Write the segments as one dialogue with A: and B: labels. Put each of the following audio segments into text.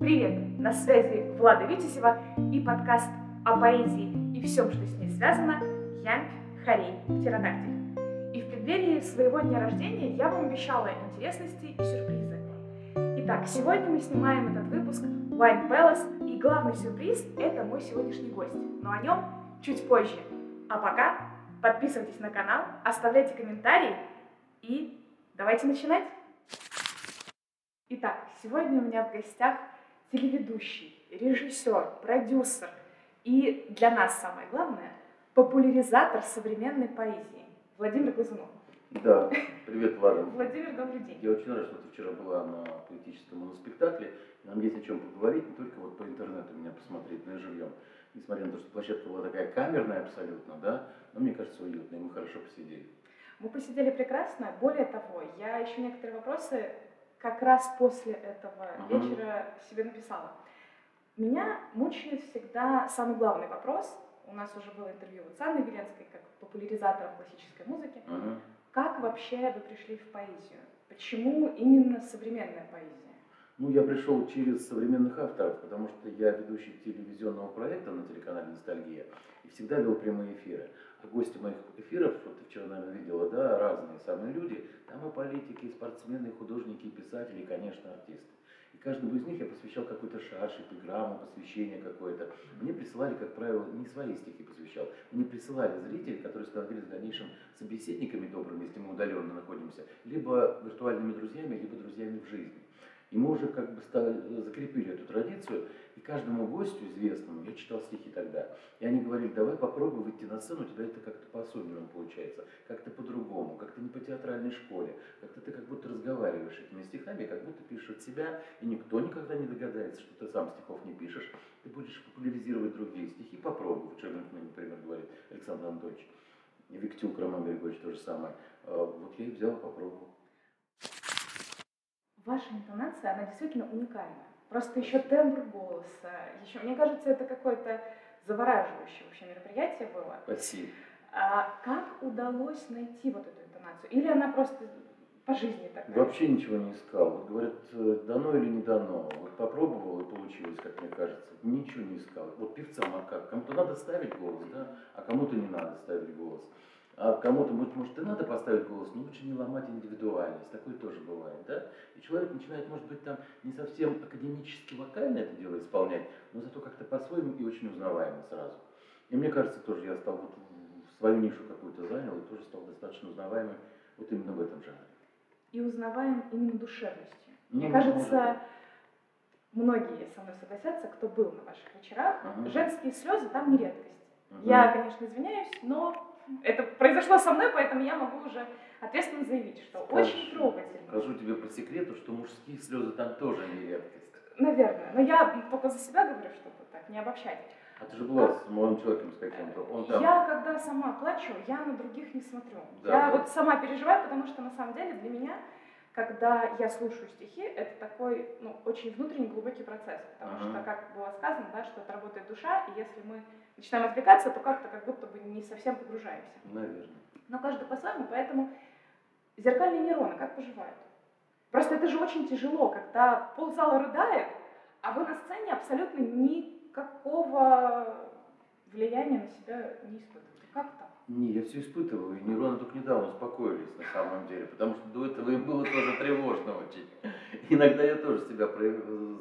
A: Привет! На связи Влада Витязева и подкаст о поэзии и всем, что с ней связано «Ямпь, Харей, Птеродактиль». И в преддверии своего дня рождения я вам обещала интересности и сюрпризы. Итак, сегодня мы снимаем этот выпуск Wine Palace, и главный сюрприз – это мой сегодняшний гость, но о нем чуть позже. А пока подписывайтесь на канал, оставляйте комментарии и давайте начинать! Итак, сегодня у меня в гостях телеведущий, режиссер, продюсер и для нас самое главное – популяризатор современной поэзии Владимир Глазунов.
B: Да, привет, Влада.
A: Владимир, добрый день.
B: Я очень рад, что ты вчера была на поэтическом моноспектакле. Нам есть о чем поговорить, не только вот по интернету меня посмотреть, но и живьем. Несмотря на то, что площадка была такая камерная абсолютно, да, но мне кажется уютно, и мы хорошо посидели.
A: Мы посидели прекрасно. Более того, я еще некоторые вопросы как раз после этого
B: Ага.
A: вечера себе написала. Меня мучает всегда самый главный вопрос. У нас уже было интервью вот с Анной Веленской, как популяризатором классической музыки.
B: Ага.
A: Как вообще вы пришли в поэзию? Почему именно современная поэзия?
B: Ну, я пришел через современных авторов, потому что я ведущий телевизионного проекта на телеканале «Ностальгия» и всегда вел прямые эфиры. Гости моих эфиров, вот ты вчера, наверное, видела, да, разные самые люди. Там и политики, и спортсмены, и художники, и писатели, и, конечно, артисты. И каждому из них я посвящал какой-то шарж, эпиграмму, посвящение какое-то. Мне присылали, как правило, не свои стихи посвящал, мне присылали зрители, которые становились в дальнейшем собеседниками добрыми, если мы удаленно находимся, либо виртуальными друзьями, либо друзьями в жизни. И мы уже как бы стали, закрепили эту традицию, и каждому гостю известному я читал стихи тогда. И они говорили, давай попробуй выйти на сцену, у тебя это как-то по-особенному получается, как-то по-другому, как-то не по театральной школе, как-то ты как будто разговариваешь этими стихами, как будто пишешь от себя, и никто никогда не догадается, что ты сам стихов не пишешь, ты будешь популяризировать другие стихи, попробуй, Черных, например, говорит Александр Анатольевич. Виктюк Роман Григорьевич то же самое. А, Вот я и взял, попробовал.
A: Ваша интонация, она действительно уникальна. Просто еще тембр голоса, еще, мне кажется, это какое-то завораживающее вообще мероприятие было.
B: Спасибо.
A: А как удалось найти вот эту интонацию? Или она просто по жизни такая?
B: Вообще ничего не искал. Вот говорят, э, дано или не дано. Вот попробовал и получилось, как мне кажется. Ничего не искал. Вот певцам, а как? Кому-то надо ставить голос, да, а кому-то не надо ставить голос. А кому-то, может, может, и надо поставить голос, но лучше не ломать индивидуальность. Такое тоже бывает, да? И человек начинает, может быть, там не совсем академически вокально это дело исполнять, но зато как-то по-своему и очень узнаваемо сразу. И мне кажется, тоже я стал вот свою нишу какую-то занял и тоже стал достаточно узнаваемым вот именно в этом жанре.
A: И узнаваем именно душевностью. Мне
B: Ну,
A: кажется,
B: может
A: многие со мной согласятся, кто был на ваших вечерах,
B: Ага.
A: женские слезы там не редкость.
B: Мгм.
A: Я, конечно, извиняюсь, но это произошло со мной, поэтому я могу уже ответственно заявить, что очень
B: Скажи.
A: трогательно.
B: Скажу тебе по секрету, что мужские слезы там тоже не редкость.
A: Наверное. Но я только за себя говорю, чтобы так не обобщать.
B: А ты же была с молодым человеком с каким-то, он там...
A: Я, когда сама плачу, я на других не смотрю.
B: Да,
A: я
B: да.
A: вот сама переживаю, потому что на самом деле для меня, когда я слушаю стихи, это такой ну, очень внутренний глубокий процесс. Потому
B: Ага.
A: что, как было сказано, да, что это работает душа, и если мы начинаем отвлекаться, то как-то как будто бы не совсем погружаемся.
B: Наверное.
A: Но каждый по-своему, поэтому зеркальные нейроны как поживают? Просто это же очень тяжело, когда ползала рыдает, а вы на сцене абсолютно никакого влияния на себя не испытываете.
B: Не, я все испытываю, и нейроны только недавно успокоились на самом деле, потому что до этого им было тоже тревожно очень. Иногда я тоже себя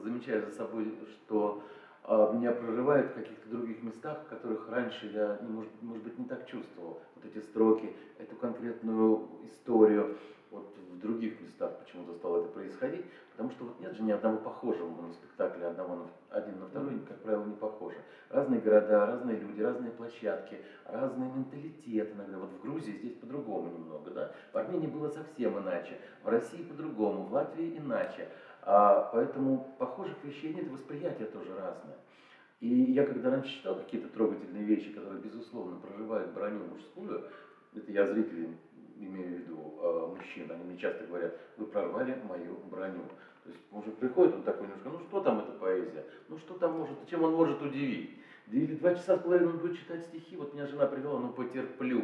B: замечаю за собой, что а, меня прорывает в каких-то других местах, которых раньше я, ну, может, может быть, не так чувствовал. Вот эти строки, эту конкретную историю, вот в других местах почему-то стало это происходить, потому что вот нет же ни одного похожего на спектакле, одного на, один на второй, как правило, не похожи. Разные города, разные люди, разные площадки, разный менталитет иногда. Вот в Грузии здесь по-другому немного, да? В Армении было совсем иначе, в России по-другому, в Латвии иначе. А, поэтому похожих вещей нет, восприятие тоже разное. И я когда раньше читал какие-то трогательные вещи, которые, безусловно, проживают броню мужскую, это я зрителей имею в виду, э, мужчин, они мне часто говорят, вы прорвали мою броню. То есть мужик приходит, он такой немножко, ну что там эта поэзия, ну что там может, чем он может удивить? Или два часа с половиной он будет читать стихи, вот меня жена привела, ну потерплю.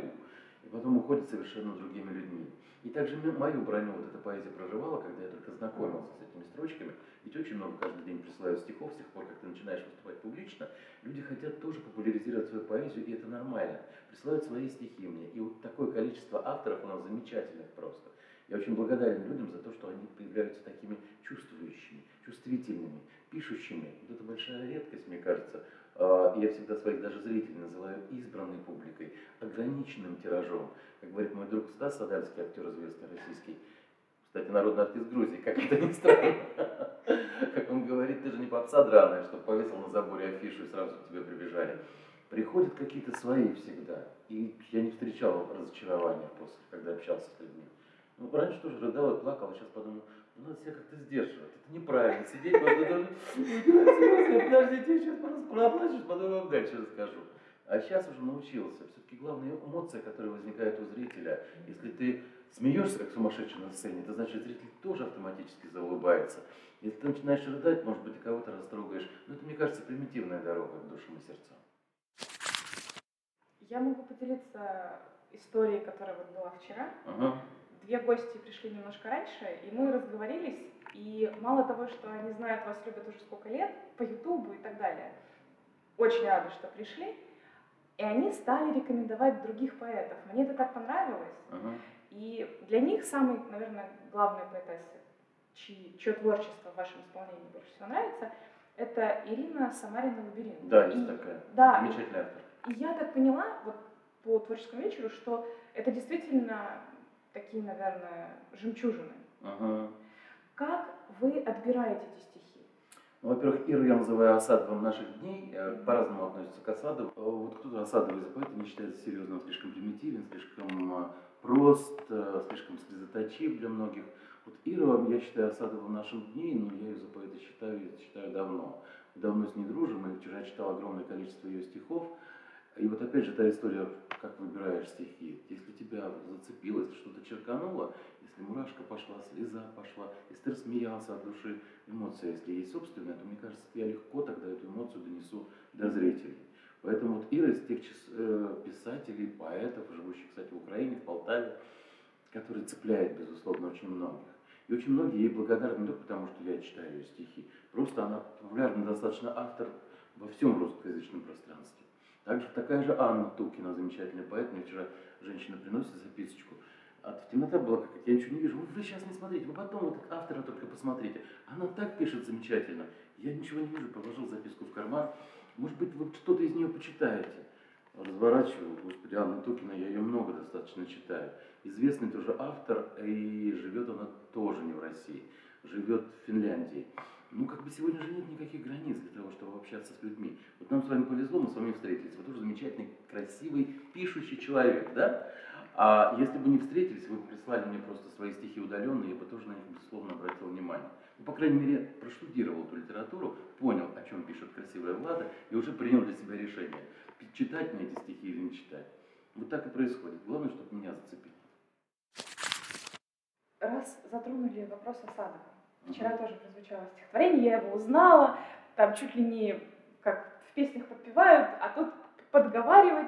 B: И потом уходит совершенно другими людьми. И также мою броню вот эта поэзия проживала, когда я только знакомился с этими строчками. Ведь очень много каждый день присылают стихов с тех пор, как ты начинаешь выступать публично. Люди хотят тоже популяризировать свою поэзию, и это нормально. Присылают свои стихи мне. И вот такое количество авторов у нас замечательных просто. Я очень благодарен людям за то, что они появляются такими чувствующими, чувствительными, пишущими. Вот это большая редкость, мне кажется. А, я всегда своих даже зрителей называю избранной публикой, ограниченным тиражом. Как говорит мой друг Стас Садальский, актер известный российский, кстати, народный артист Грузии, как это ни странно. Как он говорит, ты же не попса драная, что повесил на заборе афишу и сразу к тебе прибежали. Приходят какие-то свои всегда. И я не встречал разочарования после, когда общался с людьми. Ну, раньше тоже рыдал и плакал, а сейчас подумал, надо себя как-то сдерживать. Это неправильно. Сидеть, подождите, сейчас просто проплачешь, потом вам дальше расскажу. А сейчас уже научился. Все-таки главная эмоция, которая возникает у зрителя, если ты смеешься, как сумасшедший на сцене, это значит, зритель тоже автоматически заулыбается. Если ты начинаешь рыдать, может быть, ты кого-то растрогаешь. Но это, мне кажется, примитивная дорога к душам и сердцам.
A: Я могу поделиться историей, которая вот была вчера.
B: Ага
A: две гости пришли немножко раньше, и мы разговорились, и мало того, что они знают вас, любят уже сколько лет, по Ютубу и так далее, очень рады, что пришли, и они стали рекомендовать других поэтов. Мне это так понравилось.
B: Uh-huh.
A: И для них самый, наверное, главный поэтесса, чьи, чье творчество в вашем исполнении больше всего нравится, это Ирина Самарина Лабиринт.
B: Да, есть и, такая.
A: Да,
B: Замечательный автор.
A: И я так поняла, вот по творческому вечеру, что это действительно такие, наверное, жемчужины.
B: Ага.
A: Как вы отбираете эти стихи?
B: Ну, во-первых, Иру я называю Осадовым наших дней, mm-hmm. по-разному относятся к Осадову. Э, вот кто-то Осадовый за поэта не считает серьезным, слишком примитивен, слишком э, прост, слишком слезоточив для многих. Вот Ира, я считаю Осадовым нашим дней, но я ее за поэта считаю, считаю давно. Давно с ней дружим, и вчера читал огромное количество ее стихов. И вот опять же та история, как выбираешь стихи. Если тебя зацепилось, что-то черкануло, если мурашка пошла, слеза пошла, если ты рассмеялся от души, эмоция, если есть собственная, то мне кажется, я легко тогда эту эмоцию донесу до зрителей. Поэтому вот Ира из тех э, писателей, поэтов, живущих, кстати, в Украине, в Полтаве, который цепляет, безусловно, очень многих. И очень многие ей благодарны не только потому, что я читаю ее стихи, просто она популярный достаточно автор во всем русскоязычном пространстве. Также такая же Анна Тукина, замечательный поэт, мне вчера женщина приносит записочку. А темнота была как я ничего не вижу. Вы, вы сейчас не смотрите, вы потом вот автора только посмотрите. Она так пишет замечательно. Я ничего не вижу, положил записку в карман. Может быть, вы что-то из нее почитаете. Разворачиваю, господи, Анна Тукина, я ее много достаточно читаю. Известный тоже автор, и живет она тоже не в России, живет в Финляндии. Ну, как бы сегодня же нет никаких границ для того, чтобы общаться с людьми. Вот нам с вами повезло, мы с вами встретились. Вы тоже замечательный, красивый, пишущий человек, да? А если бы не встретились, вы бы прислали мне просто свои стихи удаленные, я бы тоже на них, безусловно, обратил внимание. Ну, по крайней мере, проштудировал эту литературу, понял, о чем пишет красивая Влада, и уже принял для себя решение, читать мне эти стихи или не читать. Вот так и происходит. Главное, чтобы меня зацепило.
A: Раз затронули вопрос Осадова, Вчера тоже прозвучало стихотворение, я его узнала, там чуть ли не как в песнях подпевают, а тут подговаривать.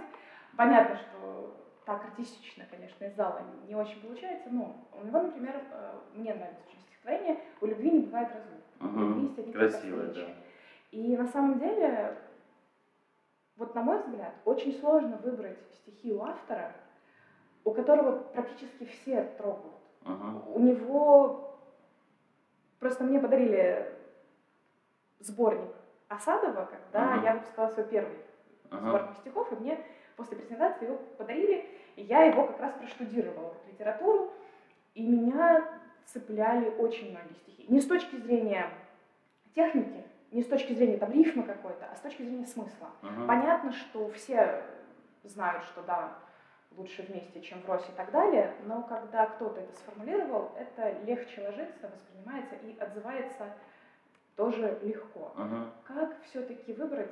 A: Понятно, что так артистично, конечно, из зала не очень получается, но у него, например, э, мне нравится очень стихотворение «У любви не бывает разлук».
B: Угу, красивое, да.
A: И на самом деле, вот на мой взгляд, очень сложно выбрать стихи у автора, у которого практически все трогают.
B: Угу.
A: У него Просто мне подарили сборник Осадова, когда ага. я выпускала свой первый ага. сборник стихов, и мне после презентации его подарили, и я его как раз проштудировала как литературу, и меня цепляли очень многие стихи. Не с точки зрения техники, не с точки зрения там рифма какой-то, а с точки зрения смысла.
B: Ага.
A: Понятно, что все знают, что да, лучше вместе, чем врозь и так далее, но когда кто-то это сформулировал, это легче ложится, воспринимается и отзывается тоже легко.
B: Ага.
A: Как все-таки выбрать,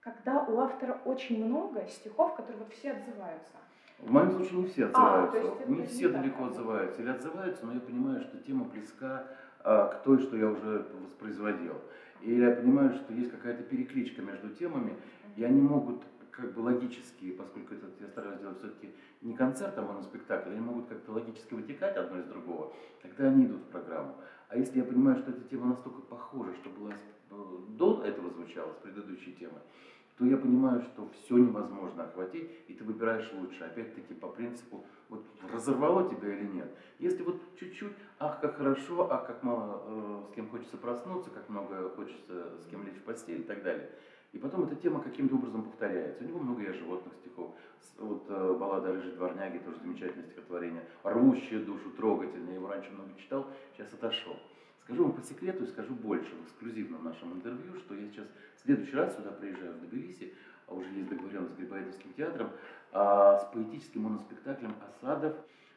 A: когда у автора очень много стихов, которые вот все отзываются?
B: В моем случае не все а, отзываются. А, не все не далеко так, отзываются. Или отзываются, но я понимаю, что тема близка а, к той, что я уже воспроизводил. Или я понимаю, что есть какая-то перекличка между темами, и они могут как бы логически, поскольку это я стараюсь делать все-таки не концерт, а моноспектакль, они могут как-то логически вытекать одно из другого, тогда они идут в программу. А если я понимаю, что эта тема настолько похожа, что была э, до этого звучала, с предыдущей темой, то я понимаю, что все невозможно охватить, и ты выбираешь лучше. Опять-таки по принципу, вот разорвало тебя или нет. Если вот чуть-чуть, ах, как хорошо, ах, как мало э, с кем хочется проснуться, как много хочется с кем лечь в постель и так далее. И потом эта тема каким-то образом повторяется. У него много я животных стихов. Вот э, баллада «Рыжей дворняги» тоже замечательное стихотворение. Рвущее душу, трогательное. Я его раньше много читал, сейчас отошел. Скажу вам по секрету и скажу больше в эксклюзивном нашем интервью, что я сейчас в следующий раз сюда приезжаю в Тбилиси, а уже есть договоренность с Грибоедовским театром, а, с поэтическим моноспектаклем «Осадов».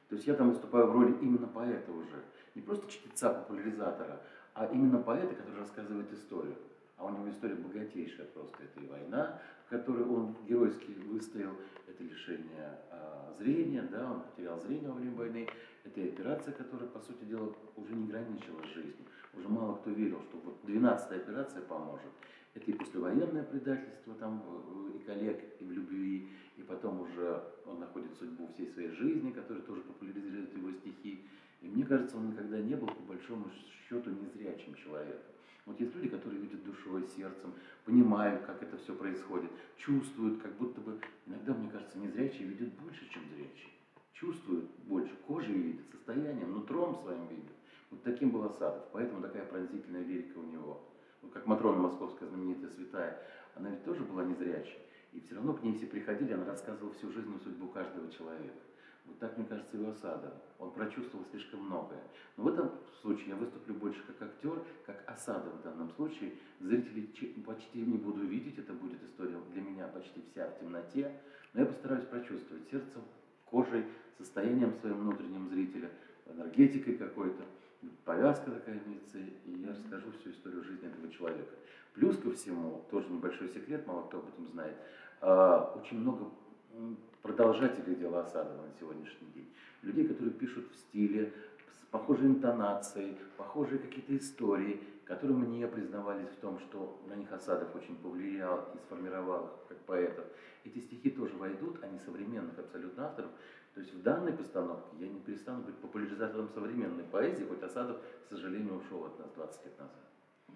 B: То есть я там выступаю в роли именно поэта уже. Не просто чтеца, популяризатора, а именно поэта, который рассказывает историю. А у него история богатейшая просто. Это и война, в которой он геройски выстоял, это лишение а, зрения, да, он потерял зрение во время войны, это и операция, которая, по сути дела, уже не граничила жизнью. Уже мало кто верил, что вот 12-я операция поможет. Это и послевоенное предательство там и коллег, и в любви, и потом уже он находит судьбу всей своей жизни, которая тоже популяризирует его стихи. И мне кажется, он никогда не был, по большому счету, незрячим человеком. Вот есть люди, которые видят душой, сердцем, понимают, как это все происходит, чувствуют, как будто бы, иногда, мне кажется, незрячие видят больше, чем зрячие чувствует больше, кожей видит, состоянием, нутром своим видит. Вот таким был Асадов, поэтому такая пронзительная лирика у него. Вот как Матрона Московская знаменитая святая, она ведь тоже была незрячей. И все равно к ней все приходили, она рассказывала всю жизнь судьбу каждого человека. Так, мне кажется, и у Асада. Он прочувствовал слишком многое. Но в этом случае я выступлю больше как актер, как Асада в данном случае. Зрители почти не буду видеть, это будет история для меня почти вся в темноте. Но я постараюсь прочувствовать сердцем, кожей, состоянием своим внутренним зрителя, энергетикой какой-то, повязка такая имеется, и я расскажу всю историю жизни этого человека. Плюс ко всему, тоже небольшой секрет, мало кто об этом знает, а, очень много продолжателей дела Осадова на сегодняшний день. Людей, которые пишут в стиле, с похожей интонацией, похожие какие-то истории, которые мне признавались в том, что на них Осадов очень повлиял и сформировал их как поэтов. Эти стихи тоже войдут, они современных абсолютно авторов, то есть в данной постановке я не перестану быть популяризатором современной поэзии, хоть Осадов, к сожалению, ушел от нас 20 лет назад.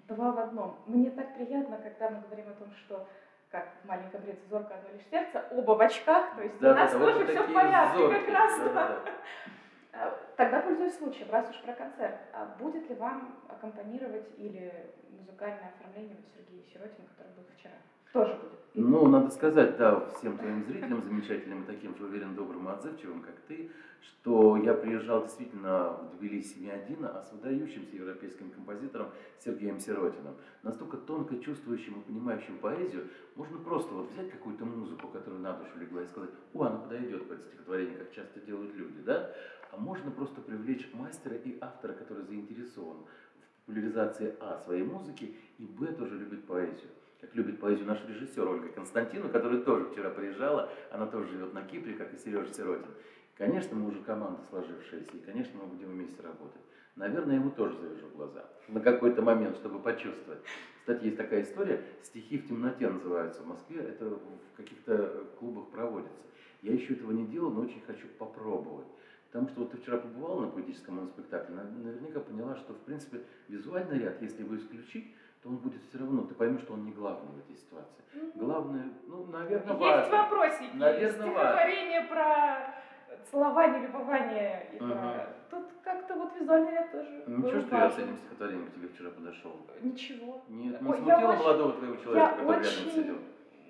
A: Два в одном. Мне так приятно, когда мы говорим о том, что как в маленьком принце зорко одно лишь сердце, оба в очках, то есть да, у нас да, тоже вот все в порядке, зорки. как раз. Да, да. Тогда, пользуясь случаем, раз уж про концерт, а будет ли вам аккомпанировать или музыкальное оформление Сергея Сиротина, который был вчера? Тоже будет.
B: Ну, надо сказать, да, всем твоим зрителям, замечательным, таким же, уверен, добрым и отзывчивым, как ты, что я приезжал действительно в Тбилиси не один, а с выдающимся европейским композитором Сергеем Сиротиным. Настолько тонко чувствующим и понимающим поэзию, можно просто вот взять какую-то музыку, которая на душу легла, и сказать, о, она подойдет под стихотворение, как часто делают люди, да? А можно просто привлечь мастера и автора, который заинтересован в популяризации А своей музыки, и Б тоже любит поэзию как любит поэзию наш режиссер Ольга Константину, которая тоже вчера приезжала, она тоже живет на Кипре, как и Сережа Сиротин. Конечно, мы уже команда сложившаяся, и, конечно, мы будем вместе работать. Наверное, ему тоже завяжу глаза на какой-то момент, чтобы почувствовать. Кстати, есть такая история, стихи в темноте называются в Москве, это в каких-то клубах проводится. Я еще этого не делал, но очень хочу попробовать. Потому что вот ты вчера побывала на поэтическом моноспектакле, наверняка поняла, что, в принципе, визуальный ряд, если его исключить, то он будет все равно, ты поймешь, что он не главный в этой ситуации. Главное, ну, наверное,
A: Есть
B: важно.
A: Есть вопросики,
B: наверное,
A: стихотворение важно. про целование, любование. И угу. про... Тут как-то вот визуальный ряд тоже
B: Ничего, что я с этим стихотворением к тебе вчера подошел?
A: Ничего.
B: Нет, не Ой, смутило очень... молодого твоего человека, который очень... рядом сидел?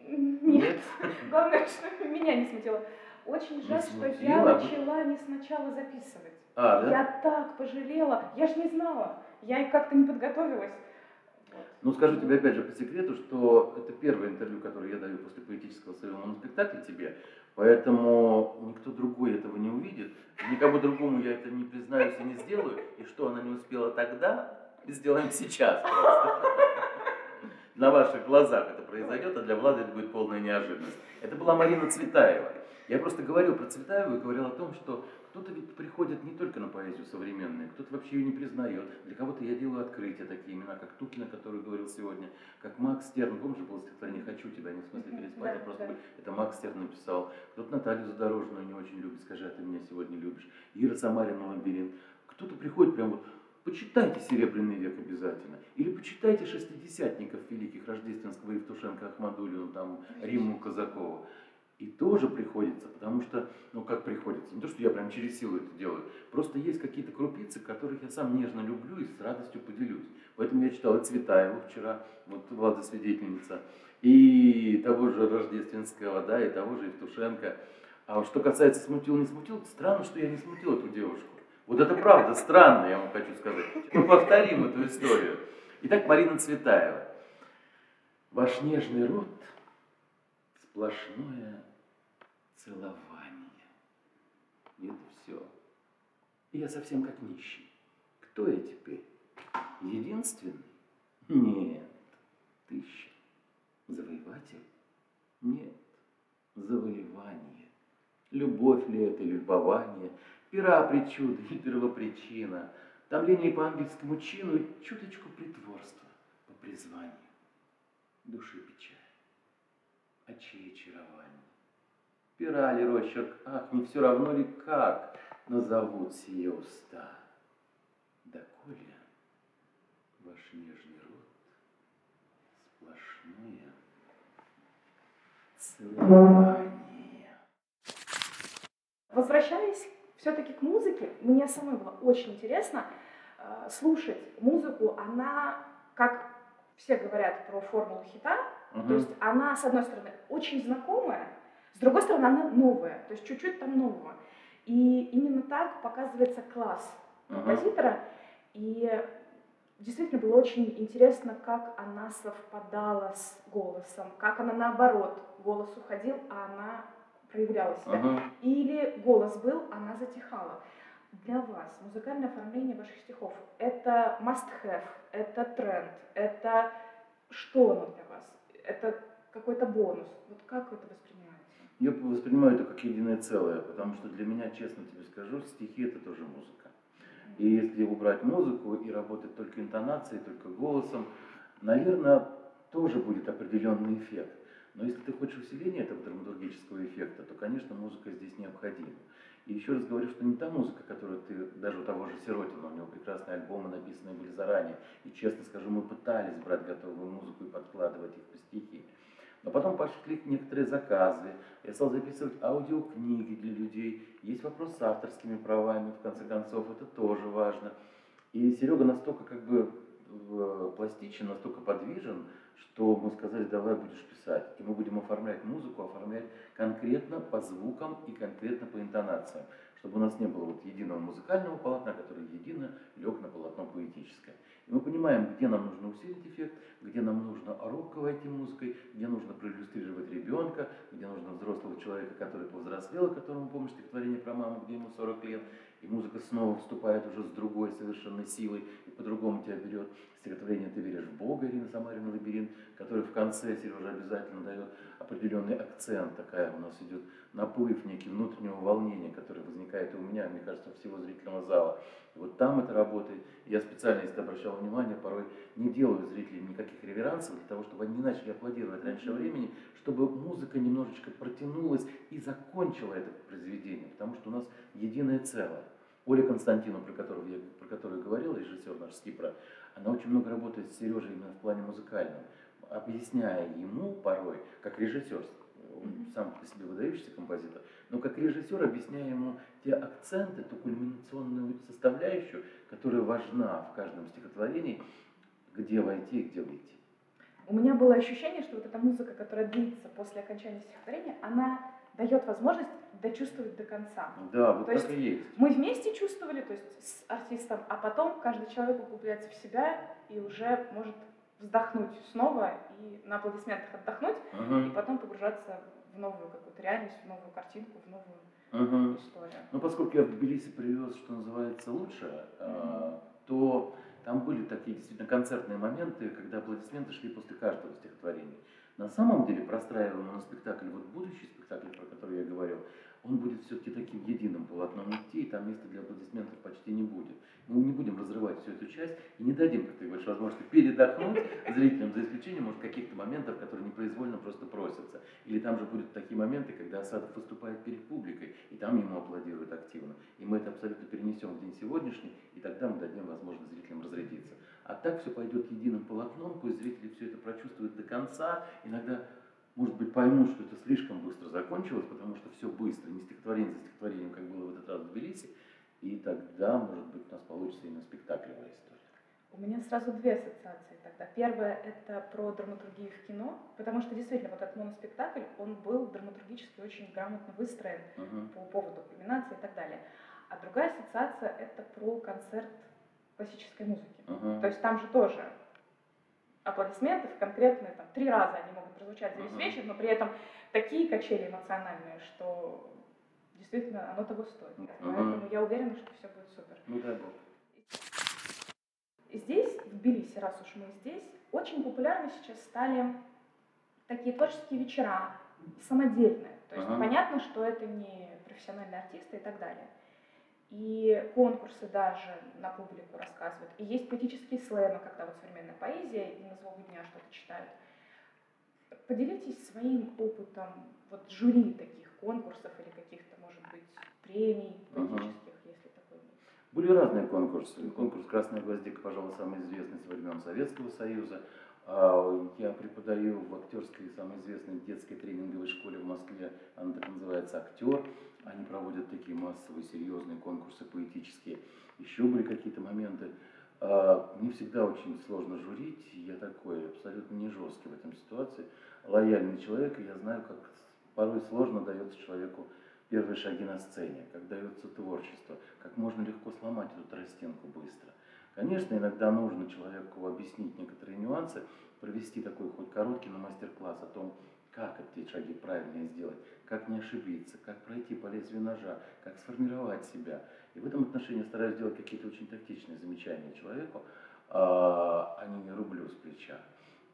A: Нет. Нет? Главное, что меня не смутило. Очень жаль, что я начала не сначала записывать.
B: А, да?
A: Я так пожалела. Я ж не знала. Я как-то не подготовилась.
B: Ну, скажу тебе опять же по секрету, что это первое интервью, которое я даю после поэтического своего моноспектакля тебе, поэтому никто другой этого не увидит, никому другому я это не признаюсь и не сделаю, и что она не успела тогда, сделаем сейчас. На ваших глазах это произойдет, а для Влада это будет полная неожиданность. Это была Марина Цветаева. Я просто говорил про Цветаеву и говорил о том, что кто-то ведь приходит не только на поэзию современную, кто-то вообще ее не признает. Для кого-то я делаю открытия, такие имена, как Тукина, который говорил сегодня, как Макс Стерн, помнишь, было стихотворение «Хочу тебя», не в смысле переспать, а просто это Макс Стерн написал. Кто-то Наталью Задорожную не очень любит, скажи, а ты меня сегодня любишь. Ира Самарина «Лабиринт». Кто-то приходит прям вот Почитайте «Серебряный век» обязательно. Или почитайте «Шестидесятников» великих Рождественского Евтушенко Ахмадулину, там, Риму Казакова. И тоже приходится, потому что, ну как приходится, не то, что я прям через силу это делаю, просто есть какие-то крупицы, которых я сам нежно люблю и с радостью поделюсь. Поэтому я читал и Цветаеву вчера, вот Влада свидетельница, и того же Рождественского, да, и того же Евтушенко. А что касается смутил, не смутил, странно, что я не смутил эту девушку. Вот это правда странно, я вам хочу сказать. Мы повторим эту историю. Итак, Марина Цветаева. Ваш нежный рот – сплошное целование. И это все. Я совсем как нищий. Кто я теперь? Единственный? Нет. Тысяча. Завоеватель? Нет. Завоевание. Любовь ли это, любование – пера причуды и первопричина, томление по ангельскому чину и чуточку притворства по призванию. Души печаль, очей очарование. Пера ли росчерк, ах, не все равно ли как назовут сие уста. Доколе ваш нежный рот сплошное целование.
A: Возвращаясь все-таки к музыке мне самой было очень интересно э, слушать музыку. Она, как все говорят про формулу хита, угу. то есть она, с одной стороны, очень знакомая, с другой стороны, она новая, то есть чуть-чуть там нового. И именно так показывается класс композитора. Угу. И действительно было очень интересно, как она совпадала с голосом, как она наоборот, голос уходил, а она проявляла себя. Ага. Или голос был, она затихала. Для вас музыкальное оформление ваших стихов – это must-have, это тренд, это что оно для вас? Это какой-то бонус. Вот как это воспринимаете?
B: Я воспринимаю это как единое целое, потому что для меня, честно тебе скажу, стихи – это тоже музыка. И если убрать музыку и работать только интонацией, только голосом, наверное, тоже будет определенный эффект. Но если ты хочешь усиления этого драматургического эффекта, то, конечно, музыка здесь необходима. И еще раз говорю, что не та музыка, которую ты, даже у того же Сиротина, у него прекрасные альбомы, написанные были заранее. И честно скажу, мы пытались брать готовую музыку и подкладывать их по стихи. Но потом пошли некоторые заказы, я стал записывать аудиокниги для людей. Есть вопрос с авторскими правами, в конце концов, это тоже важно. И Серега настолько как бы пластичен, настолько подвижен, что мы сказали, давай будешь писать. И мы будем оформлять музыку, оформлять конкретно по звукам и конкретно по интонациям, чтобы у нас не было вот единого музыкального полотна, который едино лег на полотно поэтическое. Мы понимаем, где нам нужно усилить эффект, где нам нужно руководить музыкой, где нужно проиллюстрировать ребенка, где нужно взрослого человека, который повзрослел, которому помнишь стихотворение про маму, где ему 40 лет, и музыка снова вступает уже с другой совершенно силой по-другому тебя берет. Стихотворение «Ты веришь в Бога» Ирина Самарина «Лабиринт», который в конце Сережа обязательно дает определенный акцент, такая у нас идет наплыв некий внутреннего волнения, который возникает и у меня, мне кажется, у всего зрительного зала. И вот там это работает. Я специально, если обращал внимание, порой не делаю зрителям никаких реверансов для того, чтобы они не начали аплодировать раньше времени, чтобы музыка немножечко протянулась и закончила это произведение, потому что у нас единое целое. Оля Константину, про которую я про которую говорил, режиссер наш с Кипра, она очень много работает с Сережей именно в плане музыкальном, объясняя ему порой, как режиссер, он сам по себе выдающийся композитор, но как режиссер объясняя ему те акценты, ту кульминационную составляющую, которая важна в каждом стихотворении, где войти и где выйти.
A: У меня было ощущение, что вот эта музыка, которая длится после окончания стихотворения, она дает возможность дочувствовать до конца.
B: Да, вот
A: то
B: так есть и есть.
A: Мы вместе чувствовали, то есть с артистом, а потом каждый человек углубляется в себя и уже может вздохнуть снова и на аплодисментах отдохнуть, uh-huh. и потом погружаться в новую какую-то реальность, в новую картинку, в новую uh-huh. историю.
B: Ну, поскольку я в Тбилиси привез, что называется, лучше, uh-huh. то там были такие действительно концертные моменты, когда аплодисменты шли после каждого стихотворения. На самом деле, простраиваем на спектакль, вот будущий спектакль, про который я говорил, он будет все-таки таким единым полотном идти, и там места для аплодисментов почти не будет. Мы не будем разрывать всю эту часть и не дадим, как ты говоришь, возможности передохнуть зрителям, за исключением, может, каких-то моментов, которые непроизвольно просто просятся. Или там же будут такие моменты, когда Асадов выступает перед публикой, и там ему аплодируют активно. И мы это абсолютно перенесем в день сегодняшний, и тогда мы дадим возможность зрителям так все пойдет единым полотном, пусть зрители все это прочувствуют до конца, иногда может быть, поймут, что это слишком быстро закончилось, потому что все быстро, не стихотворение за стихотворением, как было в этот раз в Тбилиси, и тогда, может быть, у нас получится именно спектаклевая история.
A: У меня сразу две ассоциации тогда. Первая – это про драматургию в кино, потому что действительно вот этот моноспектакль, он был драматургически очень грамотно выстроен uh-huh. по поводу кульминации и так далее. А другая ассоциация – это про концерт классической музыки. Uh-huh. То есть там же тоже аплодисментов конкретные, там, три раза они могут прозвучать за весь uh-huh. вечер, но при этом такие качели эмоциональные, что действительно оно того стоит. Uh-huh. Поэтому я уверена, что все будет супер.
B: Ну дай бог.
A: Здесь, в Тбилиси, раз уж мы здесь, очень популярны сейчас стали такие творческие вечера, самодельные. То есть uh-huh. понятно, что это не профессиональные артисты и так далее и конкурсы даже на публику рассказывают. И есть поэтические слэмы, когда вот современная поэзия и на злобу дня что-то читают. Поделитесь своим опытом вот жюри таких конкурсов или каких-то, может быть, премий поэтических, ага. если такой
B: Были разные конкурсы. Конкурс «Красная гвоздика», пожалуй, самый известный со времен Советского Союза. А, я преподаю в актерской, самой известной детской тренинговой школе в Москве. Она так называется «Актер». Они проводят такие массовые, серьезные конкурсы поэтические. Еще были какие-то моменты. А, мне всегда очень сложно журить. Я такой абсолютно не жесткий в этом ситуации. Лояльный человек, и я знаю, как порой сложно дается человеку первые шаги на сцене, как дается творчество, как можно легко сломать эту тростинку быстро. Конечно, иногда нужно человеку объяснить некоторые нюансы, провести такой хоть короткий, но мастер-класс о том, как эти шаги правильно сделать, как не ошибиться, как пройти по лезвию ножа, как сформировать себя. И в этом отношении стараюсь делать какие-то очень тактичные замечания человеку, а, а не рублю с плеча.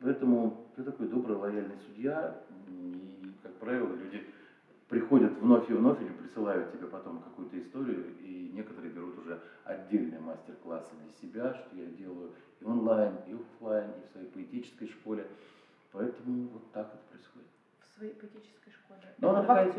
B: Поэтому я такой добрый, лояльный судья, и, как правило, люди приходят вновь и вновь или присылают тебе потом какую-то историю, и некоторые берут уже отдельные мастер-классы для себя, что я делаю и онлайн, и офлайн, и в своей поэтической школе. Поэтому вот так происходит.
A: В своей поэтической школе?
B: Ну, она такая,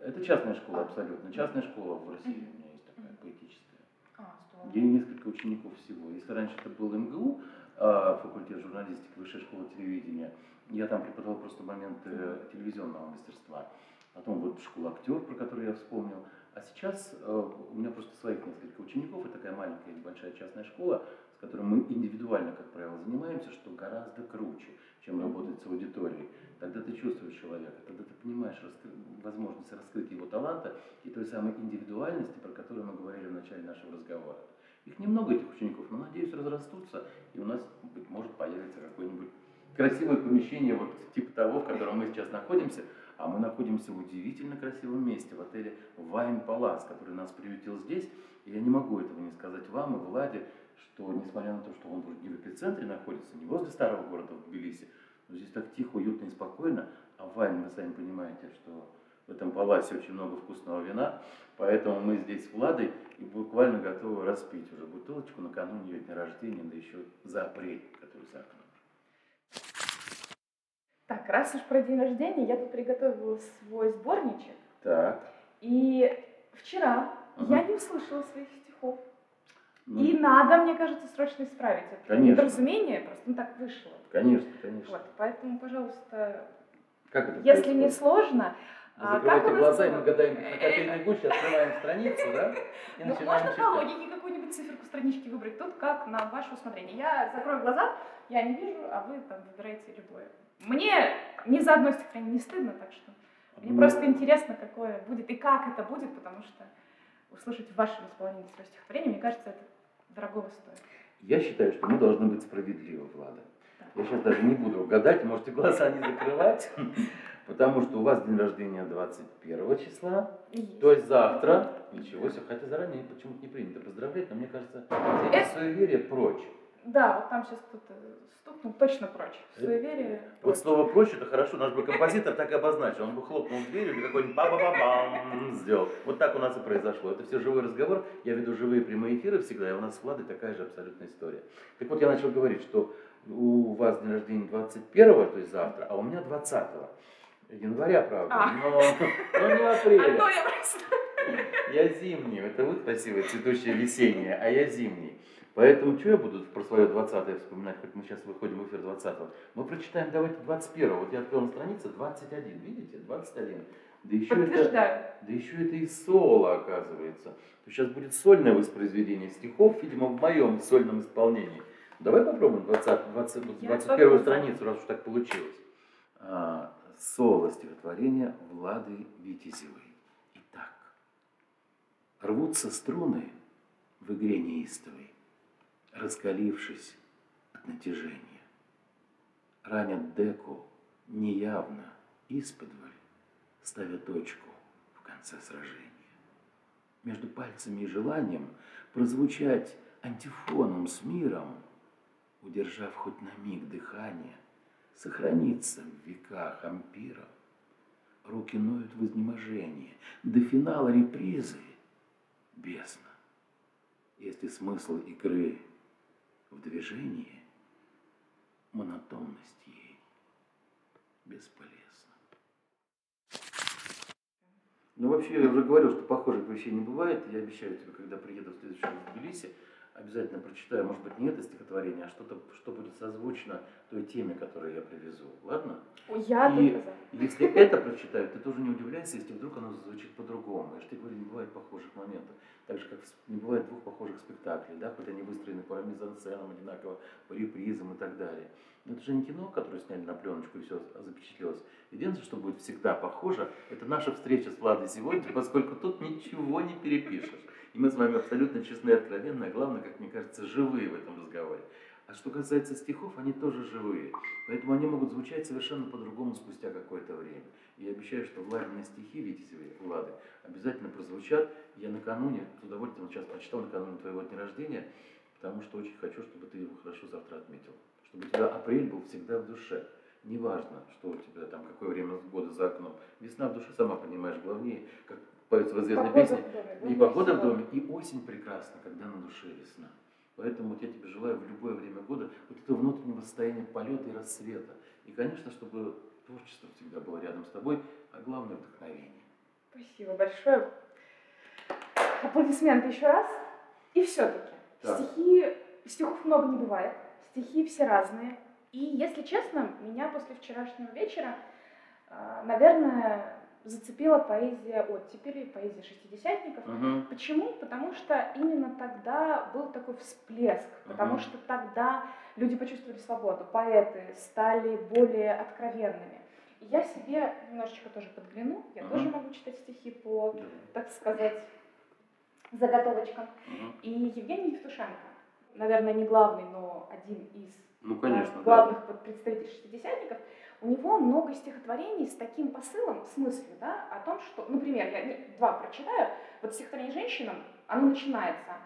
B: это частная школа а. абсолютно. Частная школа в России у меня есть такая поэтическая.
A: А, здорово.
B: Где несколько учеников всего. Если раньше это был МГУ, а, факультет журналистики, высшая школа телевидения, я там преподавал просто момент э, телевизионного мастерства. Потом вот школа актер, про которую я вспомнил. А сейчас э, у меня просто своих несколько учеников, и такая маленькая небольшая частная школа, с которой мы индивидуально, как правило, занимаемся, что гораздо круче, чем работать с аудиторией. Тогда ты чувствуешь человека, тогда ты понимаешь раскры... возможность раскрыть его таланта и той самой индивидуальности, про которую мы говорили в начале нашего разговора. Их немного, этих учеников, но, надеюсь, разрастутся, и у нас, быть может, появится какое-нибудь красивое помещение, вот типа того, в котором мы сейчас находимся, а мы находимся в удивительно красивом месте, в отеле Вайн Палас, который нас приютил здесь. И я не могу этого не сказать вам и Владе, что несмотря на то, что он вроде не в эпицентре находится, не возле старого города в Тбилиси, но здесь так тихо, уютно и спокойно, а Вайн, вы сами понимаете, что в этом паласе очень много вкусного вина, поэтому мы здесь с Владой и буквально готовы распить уже бутылочку накануне ее дня рождения, да еще за апрель, который за окном.
A: Так, раз уж про день рождения, я тут приготовила свой сборничек.
B: Так.
A: И вчера угу. я не услышала своих стихов. Ну, и надо, мне кажется, срочно исправить это
B: конечно.
A: недоразумение, просто ну, так вышло.
B: Конечно, конечно.
A: Вот, поэтому, пожалуйста,
B: как это
A: если происходит? не сложно,
B: вы закрываете а глаза, и мы гадаем на кофейной гуще, открываем страницу, да?
A: И ну, можно по логике какую-нибудь циферку странички выбрать. Тут как на ваше усмотрение. Я закрою глаза, я не вижу, а вы там выбираете любое. Мне ни за одно стихотворение не стыдно, так что мне просто интересно, какое будет и как это будет, потому что услышать в вашем исполнении свое стихотворение, мне кажется, это дорогого стоит.
B: Я считаю, что мы должны быть справедливы, Влада. Я сейчас даже не буду угадать, можете глаза не закрывать, потому что у вас день рождения 21 числа, то есть завтра. Ничего себе, хотя заранее почему-то не принято поздравлять, но мне кажется, это суеверие прочь.
A: Да, вот там сейчас кто-то стукнул, точно прочь. Суеверие.
B: Вот слово прочь это хорошо, наш бы композитор так и обозначил. Он бы хлопнул дверью или какой-нибудь ба ба ба бам сделал. Вот так у нас и произошло. Это все живой разговор. Я веду живые прямые эфиры всегда, и у нас с Владой такая же абсолютная история. Так вот, я начал говорить, что у вас день рождения 21-го, то есть завтра, а у меня 20-го. Января, правда, а. но, но не апреля. А то я просто... Я зимний, это вы красивая, цветущая весенняя, а я зимний. Поэтому что я буду про свое 20-е вспоминать, хоть мы сейчас выходим в эфир 20-го. Мы прочитаем давайте 21-го. Вот я открыл на странице 21, видите, 21. Да еще, это, да еще это и соло, оказывается. Сейчас будет сольное воспроизведение стихов, видимо, в моем сольном исполнении. Давай попробуем 20, 20, 21 страницу, раз уж так получилось. А, соло стихотворения Влады Витязевой. Итак. Рвутся струны в игре неистовой, раскалившись от натяжения. Ранят деку неявно, исподволь, ставя точку в конце сражения. Между пальцами и желанием прозвучать антифоном с миром, удержав хоть на миг дыхание, сохраниться в веках ампиром. Руки ноют в изнеможении, до финала репризы бездна. Если смысл игры в движении, монотонность ей бесполезна. Ну, вообще, я уже говорил, что похожих вещей не бывает. Я обещаю тебе, когда приеду в следующий раз в Тбилиси, обязательно прочитаю, может быть, не это стихотворение, а что-то, что будет созвучно той теме, которую я привезу. Ладно?
A: Я
B: И если это прочитаю, ты тоже не удивляйся, если вдруг оно звучит по-другому. Я же тебе говорю, не бывает похожих моментов. Так же, как не бывает двух похожих спектаклей, да, хоть они выстроены по мизансценам одинаково, по репризам и так далее. Но это же не кино, которое сняли на пленочку и все запечатлелось. Единственное, что будет всегда похоже, это наша встреча с Владой сегодня, поскольку тут ничего не перепишешь. И мы с вами абсолютно честны и откровенны, а главное, как мне кажется, живые в этом разговоре. А что касается стихов, они тоже живые. Поэтому они могут звучать совершенно по-другому спустя какое-то время. И я обещаю, что Владины стихи, Витязевой, Влады, обязательно прозвучат. Я накануне, с удовольствием сейчас прочитал накануне твоего дня рождения, потому что очень хочу, чтобы ты его хорошо завтра отметил. Чтобы у тебя апрель был всегда в душе. Неважно, что у тебя там, какое время года за окном. Весна в душе, сама понимаешь, главнее, как поется в известной песне, и погода в доме, и осень прекрасна, когда на душе весна. Поэтому вот я тебе желаю в любое время года вот этого внутреннего состояния полета и рассвета. И, конечно, чтобы творчество всегда было рядом с тобой, а главное вдохновение.
A: Спасибо большое. Аплодисменты еще раз. И все-таки стихи, стихов много не бывает, стихи все разные. И, если честно, меня после вчерашнего вечера, а, наверное, зацепила поэзия оттепели, поэзия шестидесятников.
B: Uh-huh.
A: Почему? Потому что именно тогда был такой всплеск, потому uh-huh. что тогда люди почувствовали свободу, поэты стали более откровенными. И я себе немножечко тоже подгляну, я uh-huh. тоже могу читать стихи по, так сказать, заготовочкам. Uh-huh. И Евгений Евтушенко, наверное, не главный, но один из
B: ну, конечно,
A: главных да. представителей шестидесятников, у него много стихотворений с таким посылом, с мыслью, да, о том, что, например, я два прочитаю, вот стихотворение «Женщинам», оно начинается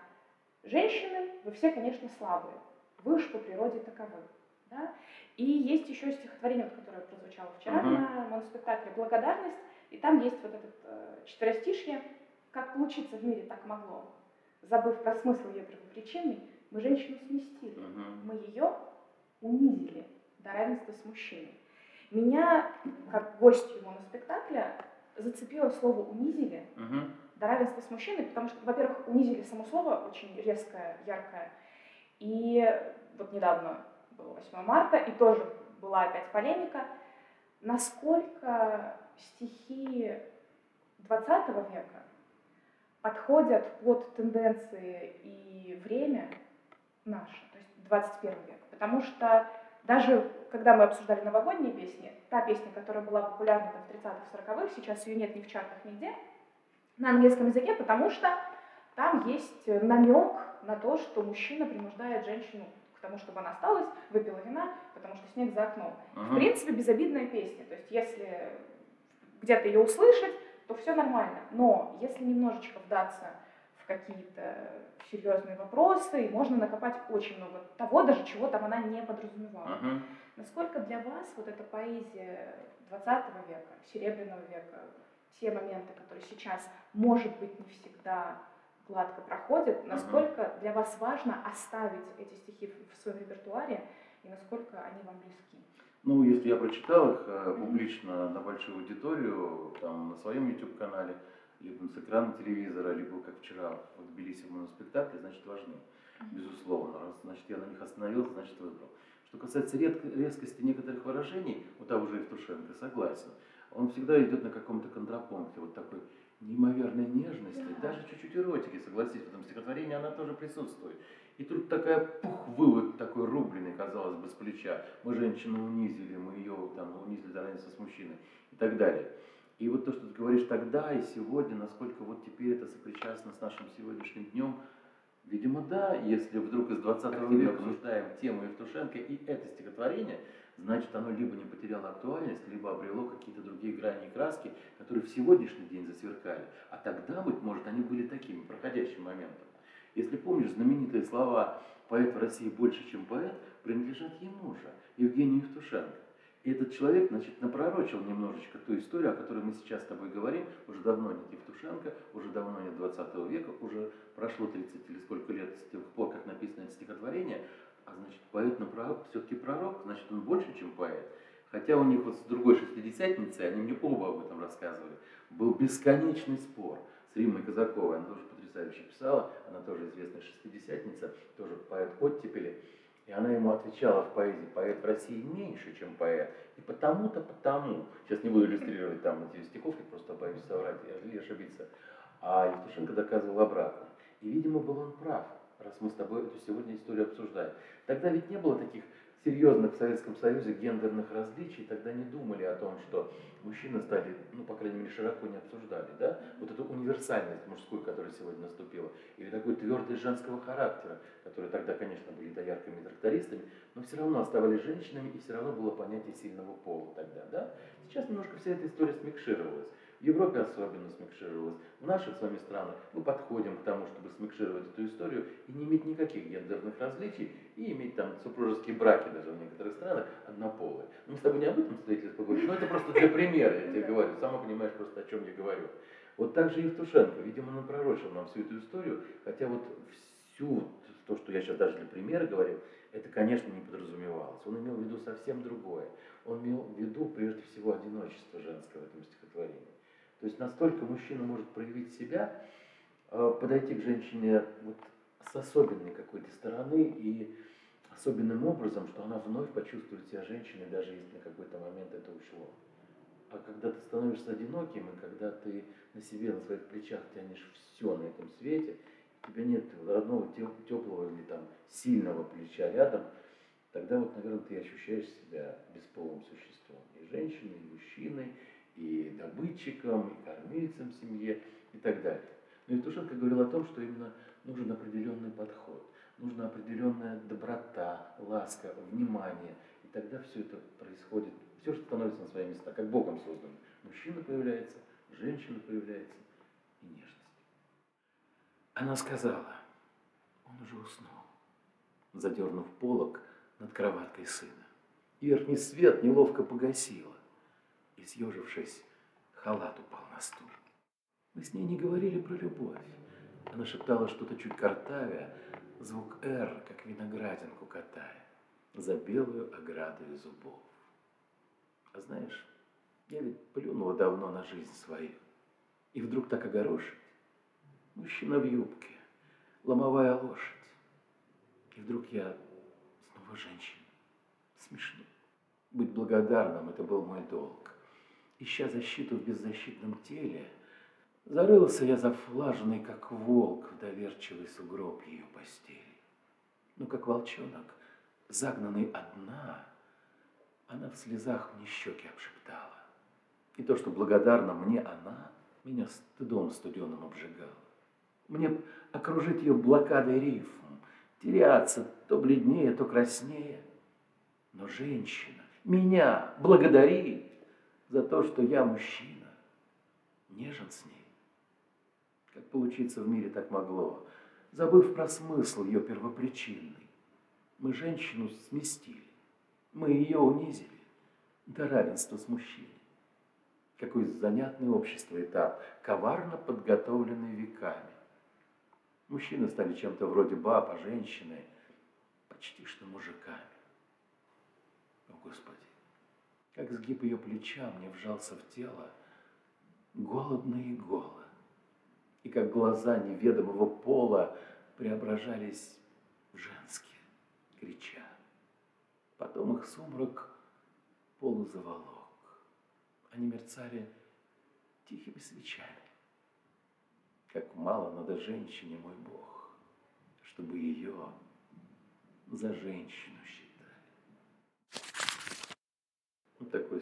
A: «Женщины, вы все, конечно, слабые, вы уж по природе таковы». Да? И есть еще стихотворение, которое прозвучало вчера uh-huh. на моноспектакле «Благодарность», и там есть вот этот э, четверостишье «Как получиться в мире так могло, забыв про смысл ее первопричины, мы женщину сместили, uh-huh. мы ее унизили до равенства с мужчиной». Меня, как гостью моноспектакля, зацепило слово «унизили»
B: угу.
A: до равенства с мужчиной, потому что, во-первых, «унизили» само слово очень резкое, яркое. И вот недавно было 8 марта, и тоже была опять полемика, насколько стихи 20 века подходят под тенденции и время наше, то есть 21 век. Потому что даже когда мы обсуждали новогодние песни, та песня, которая была популярна там, в 30-х, 40-х, сейчас ее нет ни в чартах, нигде, на английском языке, потому что там есть намек на то, что мужчина принуждает женщину к тому, чтобы она осталась, выпила вина, потому что снег за окном. Uh-huh. В принципе, безобидная песня. То есть, если где-то ее услышать, то все нормально. Но если немножечко вдаться в какие-то серьезные вопросы, и можно накопать очень много того, даже чего там она не подразумевала.
B: Uh-huh.
A: Насколько для вас вот эта поэзия 20 века, Серебряного века, те моменты, которые сейчас, может быть, не всегда гладко проходят, насколько uh-huh. для вас важно оставить эти стихи в своем репертуаре и насколько они вам близки?
B: Ну, если я прочитал их э, публично mm-hmm. на большую аудиторию, там, на своем YouTube-канале, либо с экрана телевизора, либо как вчера в Тбилиси в моноспектакле, значит важны. безусловно. Раз, значит, я на них остановился, значит, выбрал. Что касается резкости некоторых выражений, вот того же Евтушенко, согласен, он всегда идет на каком-то контрапункте, вот такой неимоверной нежности, да. даже чуть-чуть эротики, согласитесь, в этом стихотворении она тоже присутствует. И тут такая пух, вывод такой рубленый, казалось бы, с плеча. Мы женщину унизили, мы ее там унизили до с мужчиной и так далее. И вот то, что ты говоришь тогда и сегодня, насколько вот теперь это сопричастно с нашим сегодняшним днем, видимо, да, если вдруг из 20 века обсуждаем тему Евтушенко и это стихотворение, значит оно либо не потеряло актуальность, либо обрело какие-то другие грани и краски, которые в сегодняшний день засверкали. А тогда, быть может, они были такими, проходящим моментом. Если помнишь, знаменитые слова «поэт в России больше, чем поэт» принадлежат ему же, Евгению Евтушенко. И этот человек, значит, напророчил немножечко ту историю, о которой мы сейчас с тобой говорим. Уже давно нет Евтушенко, уже давно нет 20 века, уже прошло 30 или сколько лет с тех пор, как написано это стихотворение. А значит, поэт на пророк, все-таки пророк, значит, он больше, чем поэт. Хотя у них вот с другой шестидесятницей, они мне оба об этом рассказывали, был бесконечный спор с Риммой Казаковой. Она тоже потрясающе писала, она тоже известная шестидесятница, тоже поэт оттепели. И она ему отвечала в поэзии, поэт в России меньше, чем поэт. И потому-то потому. Сейчас не буду иллюстрировать там эти стиховки, просто боюсь соврать или ошибиться. А Евтушенко доказывал обратно. И, видимо, был он прав, раз мы с тобой эту сегодня историю обсуждаем. Тогда ведь не было таких серьезных в Советском Союзе гендерных различий, тогда не думали о том, что мужчины стали, ну, по крайней мере, широко не обсуждали, да, вот эту универсальность мужскую, которая сегодня наступила, или такой твердость женского характера, которые тогда, конечно, были доярками и трактористами, но все равно оставались женщинами, и все равно было понятие сильного пола тогда, да. Сейчас немножко вся эта история смикшировалась. В Европе особенно смикшировалось. В наших с вами странах мы подходим к тому, чтобы смикшировать эту историю и не иметь никаких гендерных различий, и иметь там супружеские браки даже в некоторых странах однополые. Мы с тобой не об этом встретились поговорить, но это просто для примера, я тебе говорю. Сама понимаешь просто, о чем я говорю. Вот так же Евтушенко, видимо, напророчил нам всю эту историю, хотя вот всю то, что я сейчас даже для примера говорю, это, конечно, не подразумевалось. Он имел в виду совсем другое. Он имел в виду, прежде всего, одиночество женское в этом стихотворении. То есть настолько мужчина может проявить себя, э, подойти к женщине вот с особенной какой-то стороны и особенным образом, что она вновь почувствует себя женщиной, даже если на какой-то момент это ушло. А когда ты становишься одиноким, и когда ты на себе, на своих плечах тянешь все на этом свете, у тебя нет родного, теплого или там сильного плеча рядом, тогда вот, наверное, ты ощущаешь себя бесполым существом. И женщиной, и мужчиной, и добытчиком, и кормильцем в семье и так далее. Но Евтушенко говорил о том, что именно нужен определенный подход, нужна определенная доброта, ласка, внимание. И тогда все это происходит, все, что становится на свои места, как Богом создано. Мужчина появляется, женщина появляется и нежность. Она сказала, он уже уснул, задернув полок над кроваткой сына. Верхний свет неловко погасила и, съежившись, халат упал на стул. Мы с ней не говорили про любовь. Она шептала что-то чуть картавя, звук «Р», как виноградинку катая, за белую ограду из зубов. А знаешь, я ведь плюнула давно на жизнь свою. И вдруг так огорошить. Мужчина в юбке, ломовая лошадь. И вдруг я снова женщина. Смешно. Быть благодарным – это был мой долг ища защиту в беззащитном теле, зарылся я зафлаженный, как волк, в доверчивый сугроб ее постели. Но как волчонок, загнанный одна, она в слезах мне щеки обшептала. И то, что благодарна мне она, меня стыдом студеным обжигала. Мне окружить ее блокадой рифм, теряться то бледнее, то краснее. Но женщина меня благодарит, за то, что я мужчина, нежен с ней. Как получиться в мире так могло, забыв про смысл ее первопричинный. Мы женщину сместили, мы ее унизили до равенства с мужчиной. Какой занятный общество этап, коварно подготовленный веками. Мужчины стали чем-то вроде баб, а женщины почти что мужиками. О, Господи! Как сгиб ее плеча мне вжался в тело, голодно и голо, и как глаза неведомого пола преображались в женские, крича. Потом их сумрак полузаволок. Они мерцали тихими свечами. Как мало надо женщине, мой Бог, чтобы ее за женщину считали. Вот такое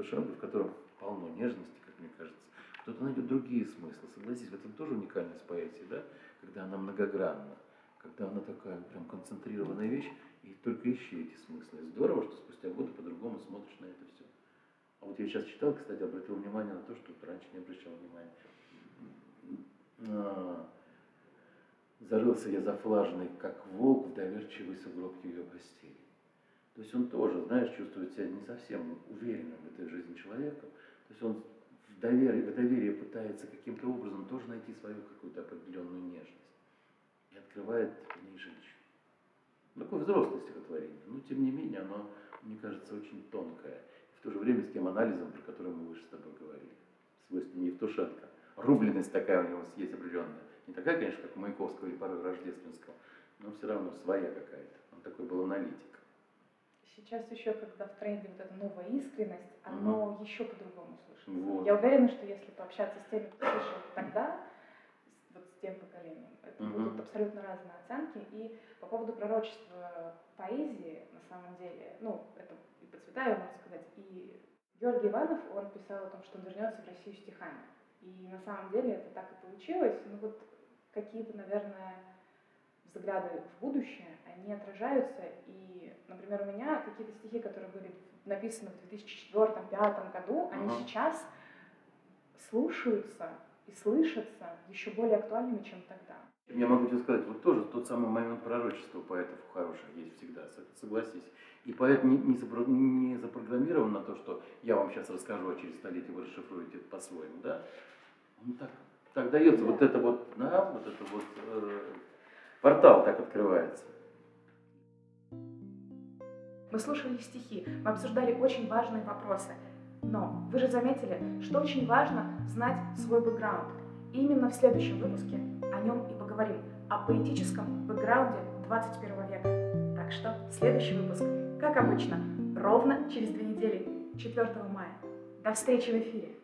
B: Евтушенко, в котором полно нежности, как мне кажется. Кто-то найдет другие смыслы. Согласись, в этом тоже уникальность поэзии, да? Когда она многогранна, когда она такая прям концентрированная вещь, и только ищи эти смыслы. Здорово, что спустя годы по-другому смотришь на это все. А вот я сейчас читал, кстати, обратил внимание на то, что раньше не обращал внимания. А, зарылся я зафлаженный, как волк, в доверчивый сугроб ее постели. То есть он тоже, знаешь, чувствует себя не совсем уверенным в этой жизни человека. То есть он в доверии, в доверии пытается каким-то образом тоже найти свою какую-то определенную нежность. И открывает в ней женщину. Такое взрослое стихотворение, но тем не менее оно, мне кажется, очень тонкое. В то же время с тем анализом, про который мы выше с тобой говорили. Свойственно Евтушенко. Рубленность такая у него есть определенная. Не такая, конечно, как у Маяковского или порой Рождественского, но все равно своя какая-то. Он такой был аналитик.
A: Сейчас еще, когда в тренде вот эта новая искренность, оно угу. еще по-другому слышится.
B: Вот.
A: Я уверена, что если пообщаться с теми, кто слышал тогда, вот с тем поколением, это угу. будут абсолютно разные оценки. И по поводу пророчества поэзии, на самом деле, ну, это и по Цветаеву, можно сказать, и Георгий Иванов, он писал о том, что он вернется в Россию стихами. И на самом деле это так и получилось. Ну вот какие-то, наверное, взгляды в будущее, они отражаются. И, например, у меня какие-то стихи, которые были написаны в 2004-2005 году, они uh-huh. сейчас слушаются и слышатся еще более актуальными, чем тогда.
B: Я могу тебе сказать, вот тоже тот самый момент пророчества поэтов хороших есть всегда, согласись. И поэт не, не, запро, не запрограммирован на то, что я вам сейчас расскажу, а через столетие вы расшифруете это по-своему, да? Он так так дается вот это вот, да, вот это вот э, портал так открывается.
A: Мы слушали стихи, мы обсуждали очень важные вопросы. Но вы же заметили, что очень важно знать свой бэкграунд. И именно в следующем выпуске о нем и поговорим, о поэтическом бэкграунде 21 века. Так что следующий выпуск, как обычно, ровно через две недели, 4 мая. До встречи в эфире!